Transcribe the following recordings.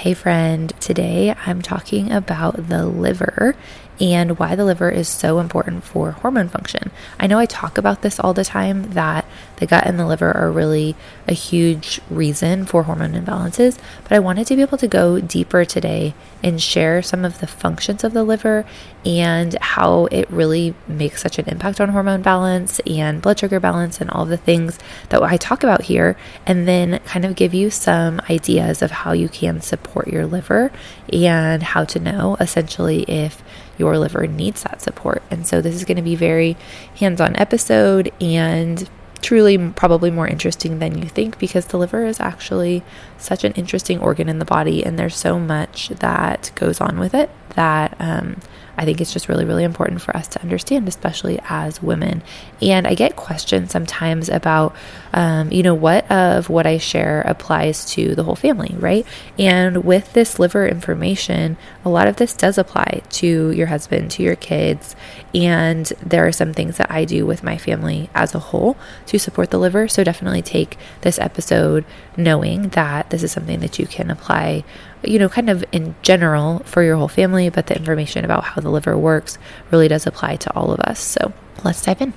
Hey, friend, today I'm talking about the liver and why the liver is so important for hormone function. I know I talk about this all the time that the gut and the liver are really a huge reason for hormone imbalances, but I wanted to be able to go deeper today and share some of the functions of the liver and how it really makes such an impact on hormone balance and blood sugar balance and all the things that I talk about here, and then kind of give you some ideas of how you can support your liver and how to know essentially if your liver needs that support. And so this is going to be very hands-on episode and truly probably more interesting than you think because the liver is actually such an interesting organ in the body and there's so much that goes on with it that um, I think it's just really, really important for us to understand, especially as women. And I get questions sometimes about, um, you know, what of what I share applies to the whole family, right? And with this liver information, a lot of this does apply to your husband, to your kids. And there are some things that I do with my family as a whole to support the liver. So definitely take this episode knowing that this is something that you can apply you know, kind of in general for your whole family, but the information about how the liver works really does apply to all of us. So let's dive in.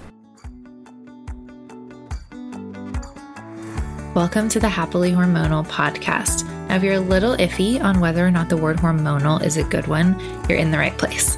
Welcome to the Happily Hormonal podcast. Now, if you're a little iffy on whether or not the word hormonal is a good one, you're in the right place.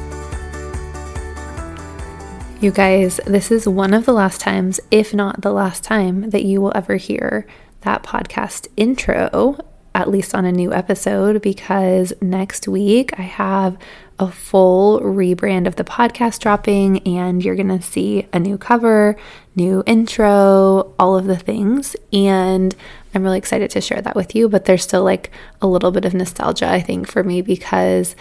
You guys, this is one of the last times, if not the last time, that you will ever hear that podcast intro, at least on a new episode, because next week I have a full rebrand of the podcast dropping, and you're going to see a new cover, new intro, all of the things. And I'm really excited to share that with you, but there's still like a little bit of nostalgia, I think, for me because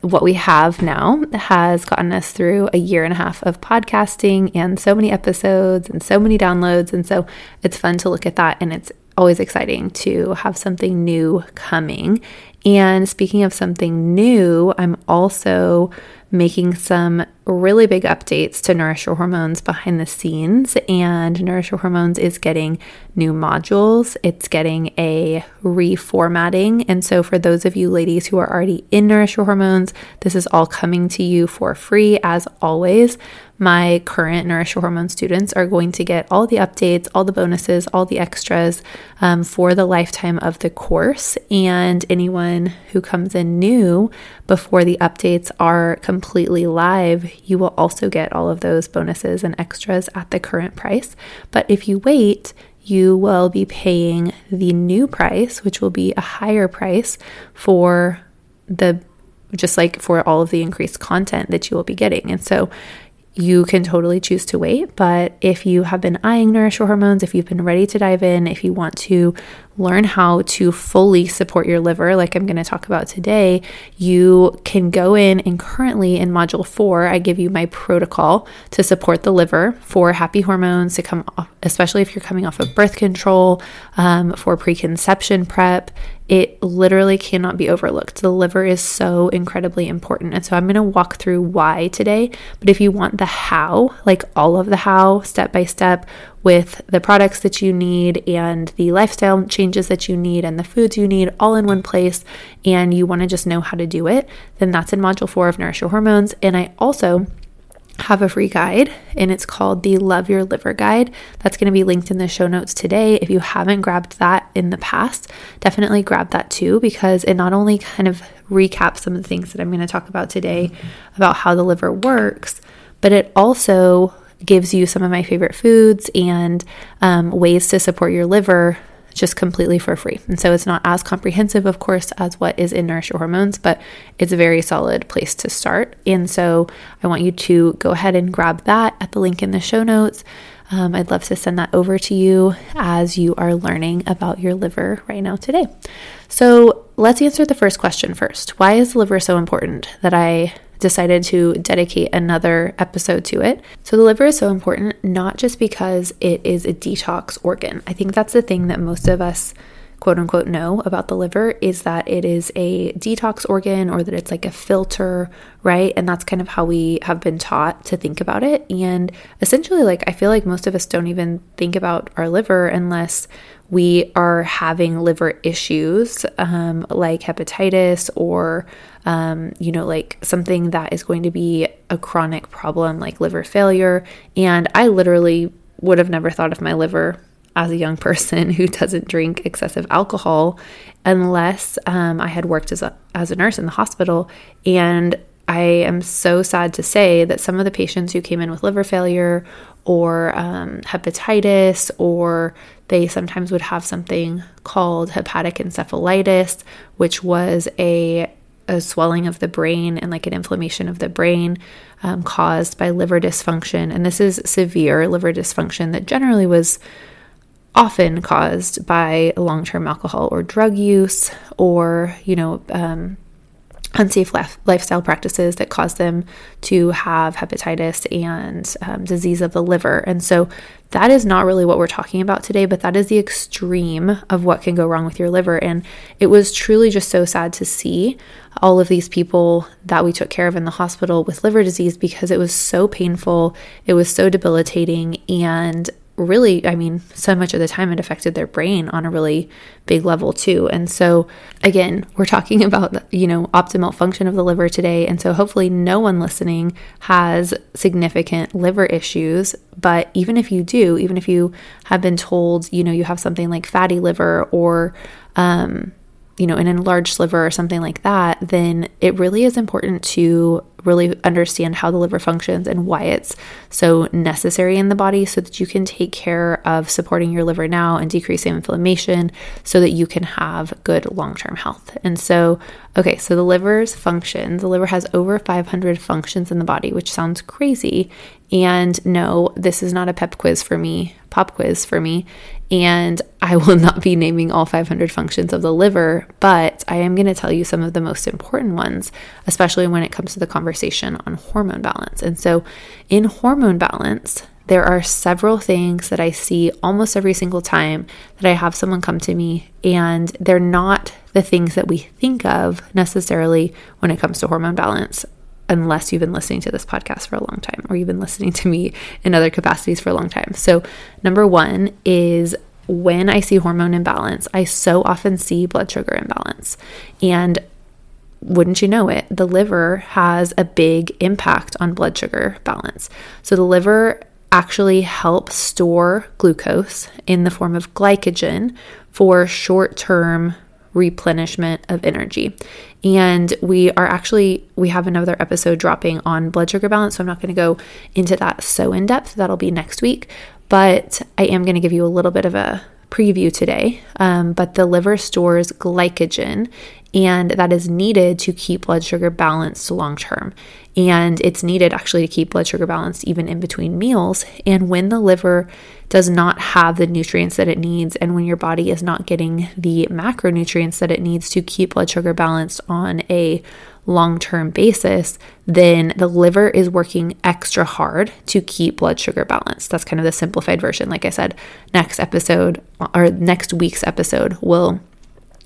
what we have now has gotten us through a year and a half of podcasting and so many episodes and so many downloads. And so it's fun to look at that and it's always exciting to have something new coming. And speaking of something new, I'm also making some really big updates to Nourish Your Hormones behind the scenes. And Nourish Your Hormones is getting new modules, it's getting a reformatting. And so, for those of you ladies who are already in Nourish Your Hormones, this is all coming to you for free as always my current Nourish Your Hormone students are going to get all the updates, all the bonuses, all the extras um, for the lifetime of the course. And anyone who comes in new before the updates are completely live, you will also get all of those bonuses and extras at the current price. But if you wait, you will be paying the new price, which will be a higher price for the just like for all of the increased content that you will be getting. And so you can totally choose to wait. But if you have been eyeing Nourish Your Hormones, if you've been ready to dive in, if you want to learn how to fully support your liver, like I'm going to talk about today, you can go in and currently in module four, I give you my protocol to support the liver for happy hormones to come off, especially if you're coming off of birth control, um, for preconception prep. It literally cannot be overlooked. The liver is so incredibly important. And so I'm going to walk through why today. But if you want the how, like all of the how, step by step, with the products that you need and the lifestyle changes that you need and the foods you need all in one place, and you want to just know how to do it, then that's in module four of Nourish Your Hormones. And I also have a free guide and it's called the Love Your Liver Guide. That's going to be linked in the show notes today. If you haven't grabbed that in the past, definitely grab that too because it not only kind of recaps some of the things that I'm going to talk about today about how the liver works, but it also gives you some of my favorite foods and um, ways to support your liver just completely for free. And so it's not as comprehensive, of course, as what is in Nourish Your Hormones, but it's a very solid place to start. And so I want you to go ahead and grab that at the link in the show notes. Um, I'd love to send that over to you as you are learning about your liver right now today. So let's answer the first question first. Why is the liver so important that I decided to dedicate another episode to it. So, the liver is so important, not just because it is a detox organ. I think that's the thing that most of us quote unquote know about the liver is that it is a detox organ or that it's like a filter, right? And that's kind of how we have been taught to think about it. And essentially, like, I feel like most of us don't even think about our liver unless we are having liver issues um, like hepatitis or, um, you know, like something that is going to be a chronic problem like liver failure. And I literally would have never thought of my liver as a young person who doesn't drink excessive alcohol unless um, I had worked as a, as a nurse in the hospital. And I am so sad to say that some of the patients who came in with liver failure or um, hepatitis, or they sometimes would have something called hepatic encephalitis, which was a, a swelling of the brain and like an inflammation of the brain um, caused by liver dysfunction. And this is severe liver dysfunction that generally was often caused by long term alcohol or drug use or, you know, um, unsafe lifestyle practices that cause them to have hepatitis and um, disease of the liver. And so that is not really what we're talking about today, but that is the extreme of what can go wrong with your liver. And it was truly just so sad to see all of these people that we took care of in the hospital with liver disease because it was so painful, it was so debilitating, and really, I mean, so much of the time it affected their brain on a really big level too. And so, again, we're talking about, you know, optimal function of the liver today. And so, hopefully, no one listening has significant liver issues. But even if you do, even if you have been told, you know, you have something like fatty liver or, um, you know, an enlarged liver or something like that, then it really is important to really understand how the liver functions and why it's so necessary in the body so that you can take care of supporting your liver now and decreasing inflammation so that you can have good long term health. And so, okay, so the liver's function, the liver has over 500 functions in the body, which sounds crazy. And no, this is not a pep quiz for me, pop quiz for me. And I will not be naming all 500 functions of the liver, but I am going to tell you some of the most important ones, especially when it comes to the conversation on hormone balance. And so, in hormone balance, there are several things that I see almost every single time that I have someone come to me, and they're not the things that we think of necessarily when it comes to hormone balance unless you've been listening to this podcast for a long time or you've been listening to me in other capacities for a long time. So, number one is when I see hormone imbalance, I so often see blood sugar imbalance. And wouldn't you know it, the liver has a big impact on blood sugar balance. So, the liver actually helps store glucose in the form of glycogen for short term replenishment of energy. And we are actually, we have another episode dropping on blood sugar balance. So I'm not going to go into that so in depth. That'll be next week. But I am going to give you a little bit of a preview today. Um, but the liver stores glycogen and that is needed to keep blood sugar balanced long term. And it's needed actually to keep blood sugar balanced even in between meals. And when the liver does not have the nutrients that it needs, and when your body is not getting the macronutrients that it needs to keep blood sugar balanced on a long term basis, then the liver is working extra hard to keep blood sugar balanced. That's kind of the simplified version. Like I said, next episode or next week's episode will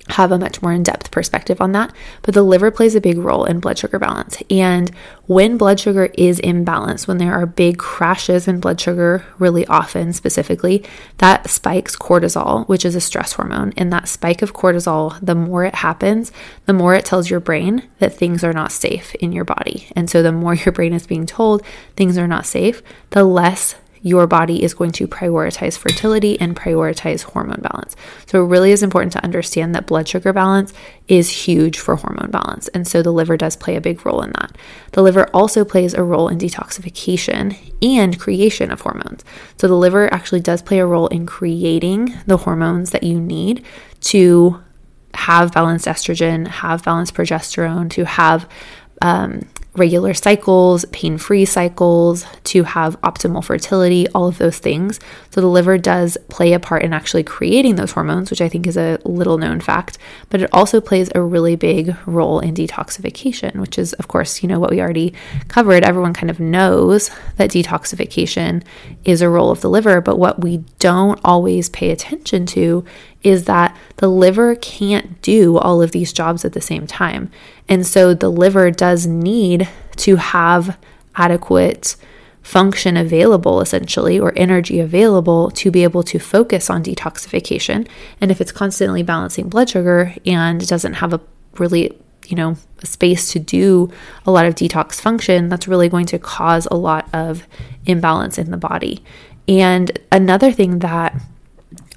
have a much more in depth perspective on that. But the liver plays a big role in blood sugar balance. And when blood sugar is imbalanced, when there are big crashes in blood sugar, really often specifically, that spikes cortisol, which is a stress hormone. And that spike of cortisol, the more it happens, the more it tells your brain that things are not safe in your body. And so the more your brain is being told things are not safe, the less your body is going to prioritize fertility and prioritize hormone balance. So it really is important to understand that blood sugar balance is huge for hormone balance. And so the liver does play a big role in that. The liver also plays a role in detoxification and creation of hormones. So the liver actually does play a role in creating the hormones that you need to have balanced estrogen, have balanced progesterone, to have um, regular cycles, pain free cycles, to have optimal fertility, all of those things. So the liver does play a part in actually creating those hormones, which I think is a little known fact, but it also plays a really big role in detoxification, which is, of course, you know, what we already covered. Everyone kind of knows that detoxification is a role of the liver, but what we don't always pay attention to is that the liver can't do all of these jobs at the same time. And so the liver does need to have adequate function available, essentially, or energy available to be able to focus on detoxification. And if it's constantly balancing blood sugar and doesn't have a really you know, space to do a lot of detox function, that's really going to cause a lot of imbalance in the body. And another thing that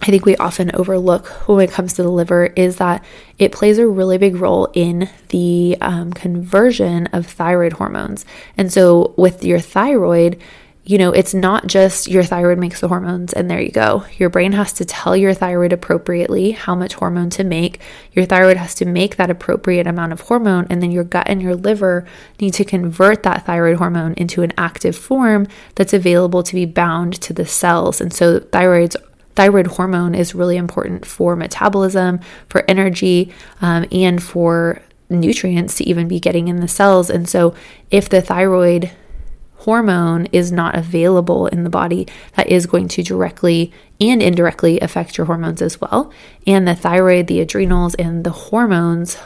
I think we often overlook when it comes to the liver is that it plays a really big role in the um, conversion of thyroid hormones. And so, with your thyroid, you know, it's not just your thyroid makes the hormones and there you go. Your brain has to tell your thyroid appropriately how much hormone to make. Your thyroid has to make that appropriate amount of hormone, and then your gut and your liver need to convert that thyroid hormone into an active form that's available to be bound to the cells. And so, thyroids thyroid hormone is really important for metabolism, for energy, um, and for nutrients to even be getting in the cells. And so, if the thyroid hormone is not available in the body, that is going to directly and indirectly affect your hormones as well. And the thyroid, the adrenals, and the hormones,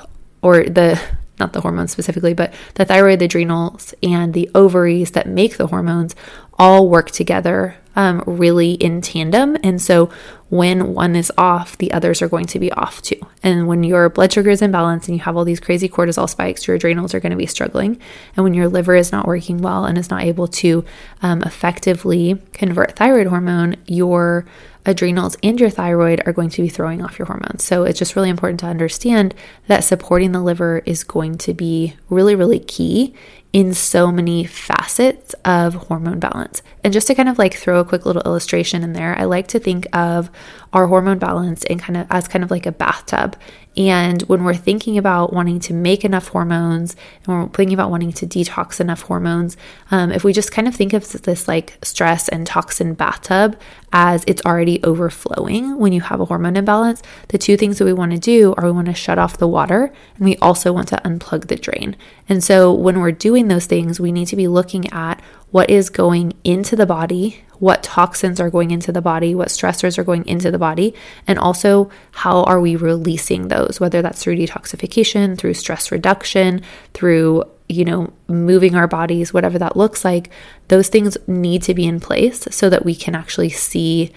or the not the hormones specifically, but the thyroid, the adrenals, and the ovaries that make the hormones all work together um, really in tandem. And so when one is off, the others are going to be off too. And when your blood sugar is imbalance and you have all these crazy cortisol spikes, your adrenals are going to be struggling. And when your liver is not working well and is not able to um, effectively convert thyroid hormone, your adrenals and your thyroid are going to be throwing off your hormones. So it's just really important to understand that supporting the liver is going to be really, really key in so many facets of hormone balance. And just to kind of like throw a quick little illustration in there, I like to think of our hormone balance in kind of as kind of like a bathtub. And when we're thinking about wanting to make enough hormones and we're thinking about wanting to detox enough hormones, um, if we just kind of think of this like stress and toxin bathtub as it's already overflowing when you have a hormone imbalance, the two things that we want to do are we want to shut off the water and we also want to unplug the drain. And so when we're doing those things, we need to be looking at what is going into the body, what toxins are going into the body, what stressors are going into the body, and also how are we releasing those, whether that's through detoxification, through stress reduction, through you know, moving our bodies, whatever that looks like, those things need to be in place so that we can actually see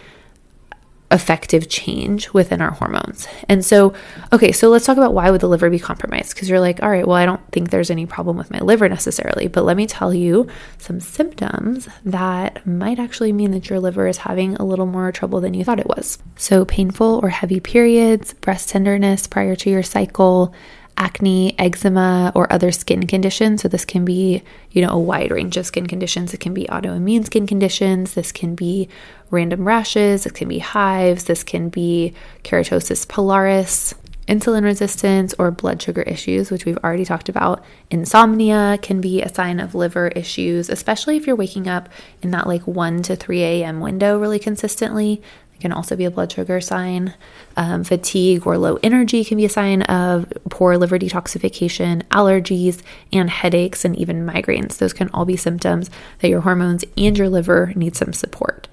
effective change within our hormones. And so, okay, so let's talk about why would the liver be compromised? Because you're like, all right, well, I don't think there's any problem with my liver necessarily, but let me tell you some symptoms that might actually mean that your liver is having a little more trouble than you thought it was. So, painful or heavy periods, breast tenderness prior to your cycle, acne, eczema, or other skin conditions. So, this can be, you know, a wide range of skin conditions. It can be autoimmune skin conditions. This can be random rashes. It can be hives. This can be keratosis pilaris, insulin resistance, or blood sugar issues, which we've already talked about. Insomnia can be a sign of liver issues, especially if you're waking up in that like 1 to 3 a.m. window really consistently. It can also be a blood sugar sign. Um, fatigue or low energy can be a sign of poor liver detoxification, allergies, and headaches, and even migraines. Those can all be symptoms that your hormones and your liver need some support.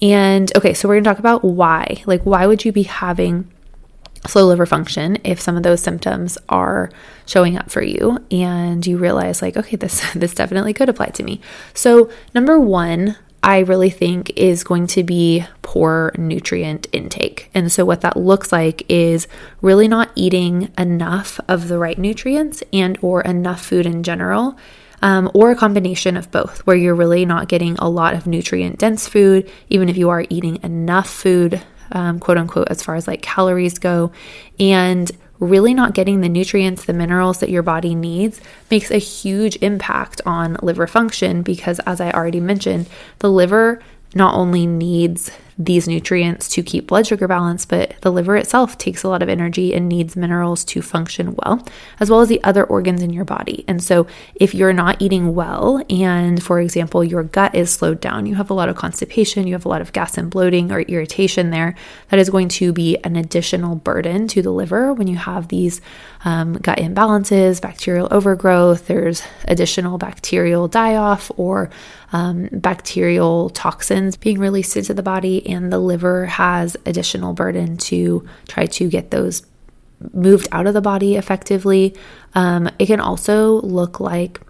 And okay, so we're to talk about why. Like, why would you be having slow liver function if some of those symptoms are showing up for you and you realize like okay this this definitely could apply to me. So number 1 I really think is going to be poor nutrient intake. And so what that looks like is really not eating enough of the right nutrients and or enough food in general um, or a combination of both, where you're really not getting a lot of nutrient dense food, even if you are eating enough food, um, quote unquote, as far as like calories go, and really not getting the nutrients, the minerals that your body needs makes a huge impact on liver function because, as I already mentioned, the liver not only needs these nutrients to keep blood sugar balance, but the liver itself takes a lot of energy and needs minerals to function well, as well as the other organs in your body. And so, if you're not eating well, and for example, your gut is slowed down, you have a lot of constipation, you have a lot of gas and bloating or irritation there, that is going to be an additional burden to the liver when you have these um, gut imbalances, bacterial overgrowth, there's additional bacterial die off or um, bacterial toxins being released into the body, and the liver has additional burden to try to get those moved out of the body effectively. Um, it can also look like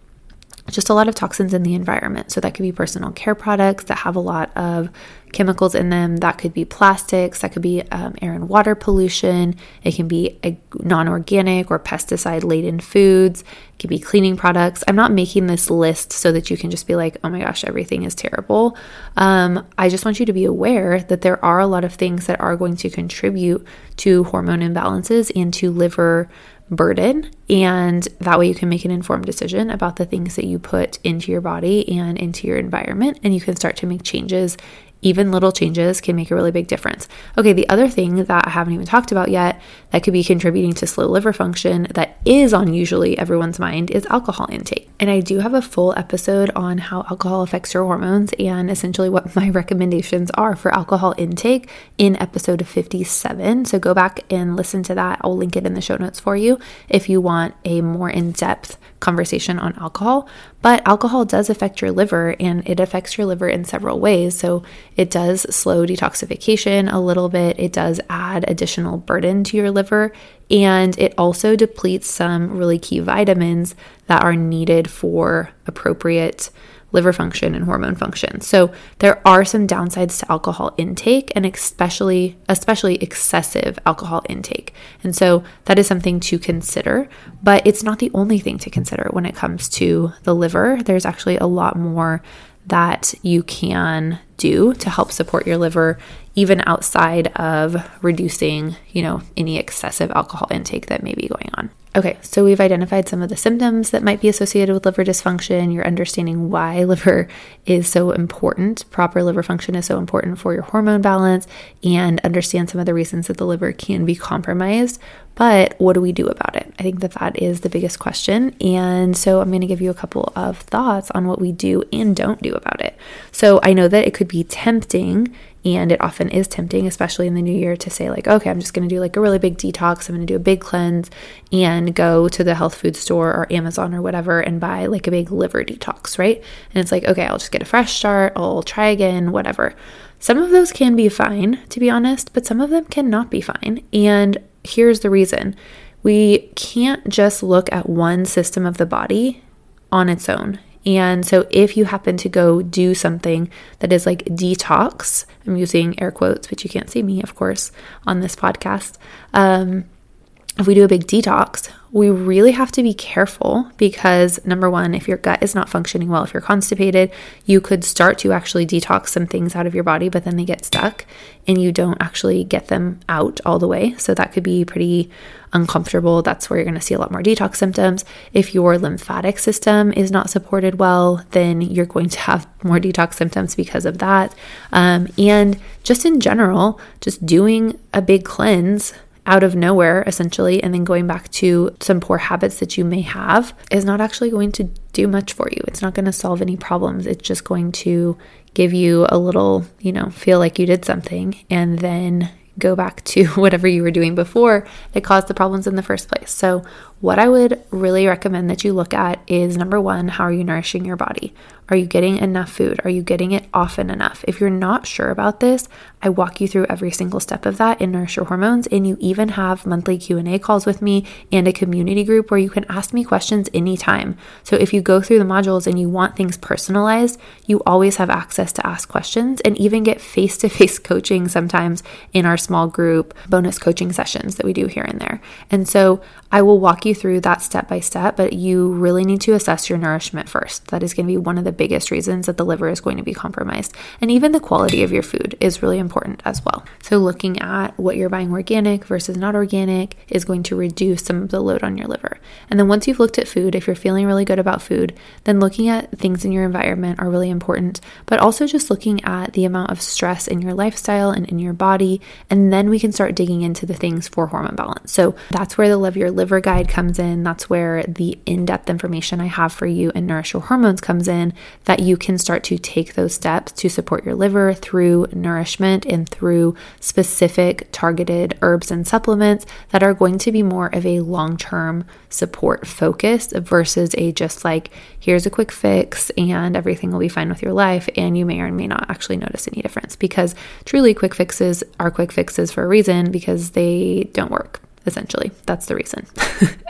just a lot of toxins in the environment. So that could be personal care products that have a lot of chemicals in them. That could be plastics, that could be um, air and water pollution. It can be non organic or pesticide laden foods. It could be cleaning products. I'm not making this list so that you can just be like, oh my gosh, everything is terrible. Um, I just want you to be aware that there are a lot of things that are going to contribute to hormone imbalances and to liver burden. And that way you can make an informed decision about the things that you put into your body and into your environment. And you can start to make changes even little changes can make a really big difference. Okay, the other thing that I haven't even talked about yet that could be contributing to slow liver function that is on usually everyone's mind is alcohol intake. And I do have a full episode on how alcohol affects your hormones and essentially what my recommendations are for alcohol intake in episode 57. So go back and listen to that. I'll link it in the show notes for you if you want a more in depth conversation on alcohol. But alcohol does affect your liver and it affects your liver in several ways. So it does slow detoxification a little bit, it does add additional burden to your liver, and it also depletes some really key vitamins that are needed for appropriate liver function and hormone function. So there are some downsides to alcohol intake and especially especially excessive alcohol intake. And so that is something to consider, but it's not the only thing to consider when it comes to the liver. There's actually a lot more that you can do to help support your liver even outside of reducing, you know, any excessive alcohol intake that may be going on. Okay, so we've identified some of the symptoms that might be associated with liver dysfunction. You're understanding why liver is so important, proper liver function is so important for your hormone balance, and understand some of the reasons that the liver can be compromised. But what do we do about it? I think that that is the biggest question. And so I'm going to give you a couple of thoughts on what we do and don't do about it. So I know that it could be tempting and it often is tempting, especially in the new year, to say, like, okay, I'm just going to do like a really big detox. I'm going to do a big cleanse and go to the health food store or Amazon or whatever and buy like a big liver detox, right? And it's like, okay, I'll just get a fresh start. I'll try again, whatever. Some of those can be fine, to be honest, but some of them cannot be fine. And here's the reason we can't just look at one system of the body on its own and so, if you happen to go do something that is like detox, I'm using air quotes, but you can't see me, of course, on this podcast. Um, if we do a big detox, we really have to be careful because number one, if your gut is not functioning well, if you're constipated, you could start to actually detox some things out of your body, but then they get stuck and you don't actually get them out all the way. So that could be pretty uncomfortable. That's where you're going to see a lot more detox symptoms. If your lymphatic system is not supported well, then you're going to have more detox symptoms because of that. Um, and just in general, just doing a big cleanse out of nowhere, essentially, and then going back to some poor habits that you may have is not actually going to do much for you. It's not going to solve any problems. It's just going to give you a little, you know, feel like you did something and then go back to whatever you were doing before that caused the problems in the first place. So, what I would really recommend that you look at is number one, how are you nourishing your body? Are you getting enough food? Are you getting it often enough? If you're not sure about this, I walk you through every single step of that in Nourish Your Hormones and you even have monthly Q&A calls with me and a community group where you can ask me questions anytime. So if you go through the modules and you want things personalized, you always have access to ask questions and even get face-to-face coaching sometimes in our small group bonus coaching sessions that we do here and there. And so I will walk you you through that step by step, but you really need to assess your nourishment first. That is going to be one of the biggest reasons that the liver is going to be compromised. And even the quality of your food is really important as well. So, looking at what you're buying organic versus not organic is going to reduce some of the load on your liver. And then once you've looked at food, if you're feeling really good about food, then looking at things in your environment are really important, but also just looking at the amount of stress in your lifestyle and in your body. And then we can start digging into the things for hormone balance. So, that's where the Love Your Liver guide comes in. That's where the in depth information I have for you in Nourish Your Hormones comes in, that you can start to take those steps to support your liver through nourishment and through specific targeted herbs and supplements that are going to be more of a long term support focus versus a just like, here's a quick fix and everything will be fine with your life. And you may or may not actually notice any difference because truly quick fixes are quick fixes for a reason because they don't work essentially. That's the reason.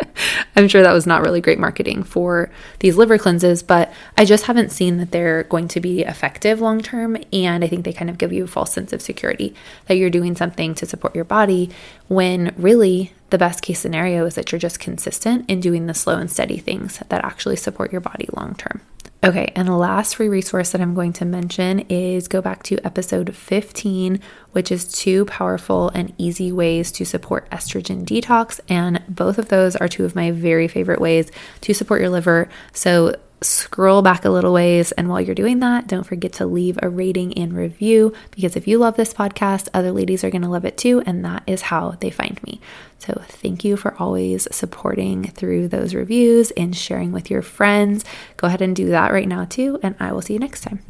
I'm sure that was not really great marketing for these liver cleanses, but I just haven't seen that they're going to be effective long term. And I think they kind of give you a false sense of security that you're doing something to support your body when really the best case scenario is that you're just consistent in doing the slow and steady things that actually support your body long term. Okay, and the last free resource that I'm going to mention is go back to episode 15, which is two powerful and easy ways to support estrogen detox. And both of those are two of my very favorite ways to support your liver. So, scroll back a little ways. And while you're doing that, don't forget to leave a rating and review because if you love this podcast, other ladies are going to love it too. And that is how they find me. So thank you for always supporting through those reviews and sharing with your friends. Go ahead and do that right now too. And I will see you next time.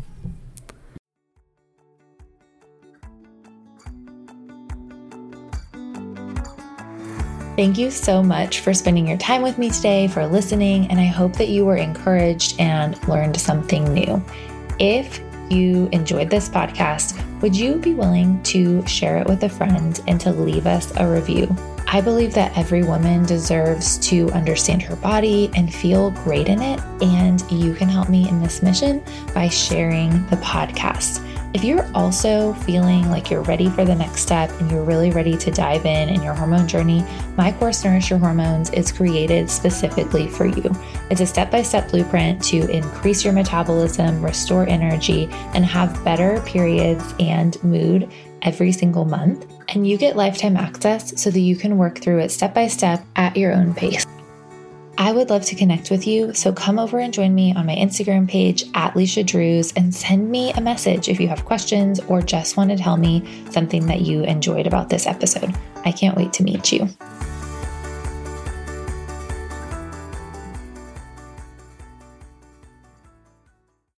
Thank you so much for spending your time with me today, for listening, and I hope that you were encouraged and learned something new. If you enjoyed this podcast, would you be willing to share it with a friend and to leave us a review? I believe that every woman deserves to understand her body and feel great in it, and you can help me in this mission by sharing the podcast. If you're also feeling like you're ready for the next step and you're really ready to dive in in your hormone journey, my course Nourish Your Hormones is created specifically for you. It's a step by step blueprint to increase your metabolism, restore energy, and have better periods and mood every single month. And you get lifetime access so that you can work through it step by step at your own pace. I would love to connect with you, so come over and join me on my Instagram page at Leisha Drews and send me a message if you have questions or just want to tell me something that you enjoyed about this episode. I can't wait to meet you.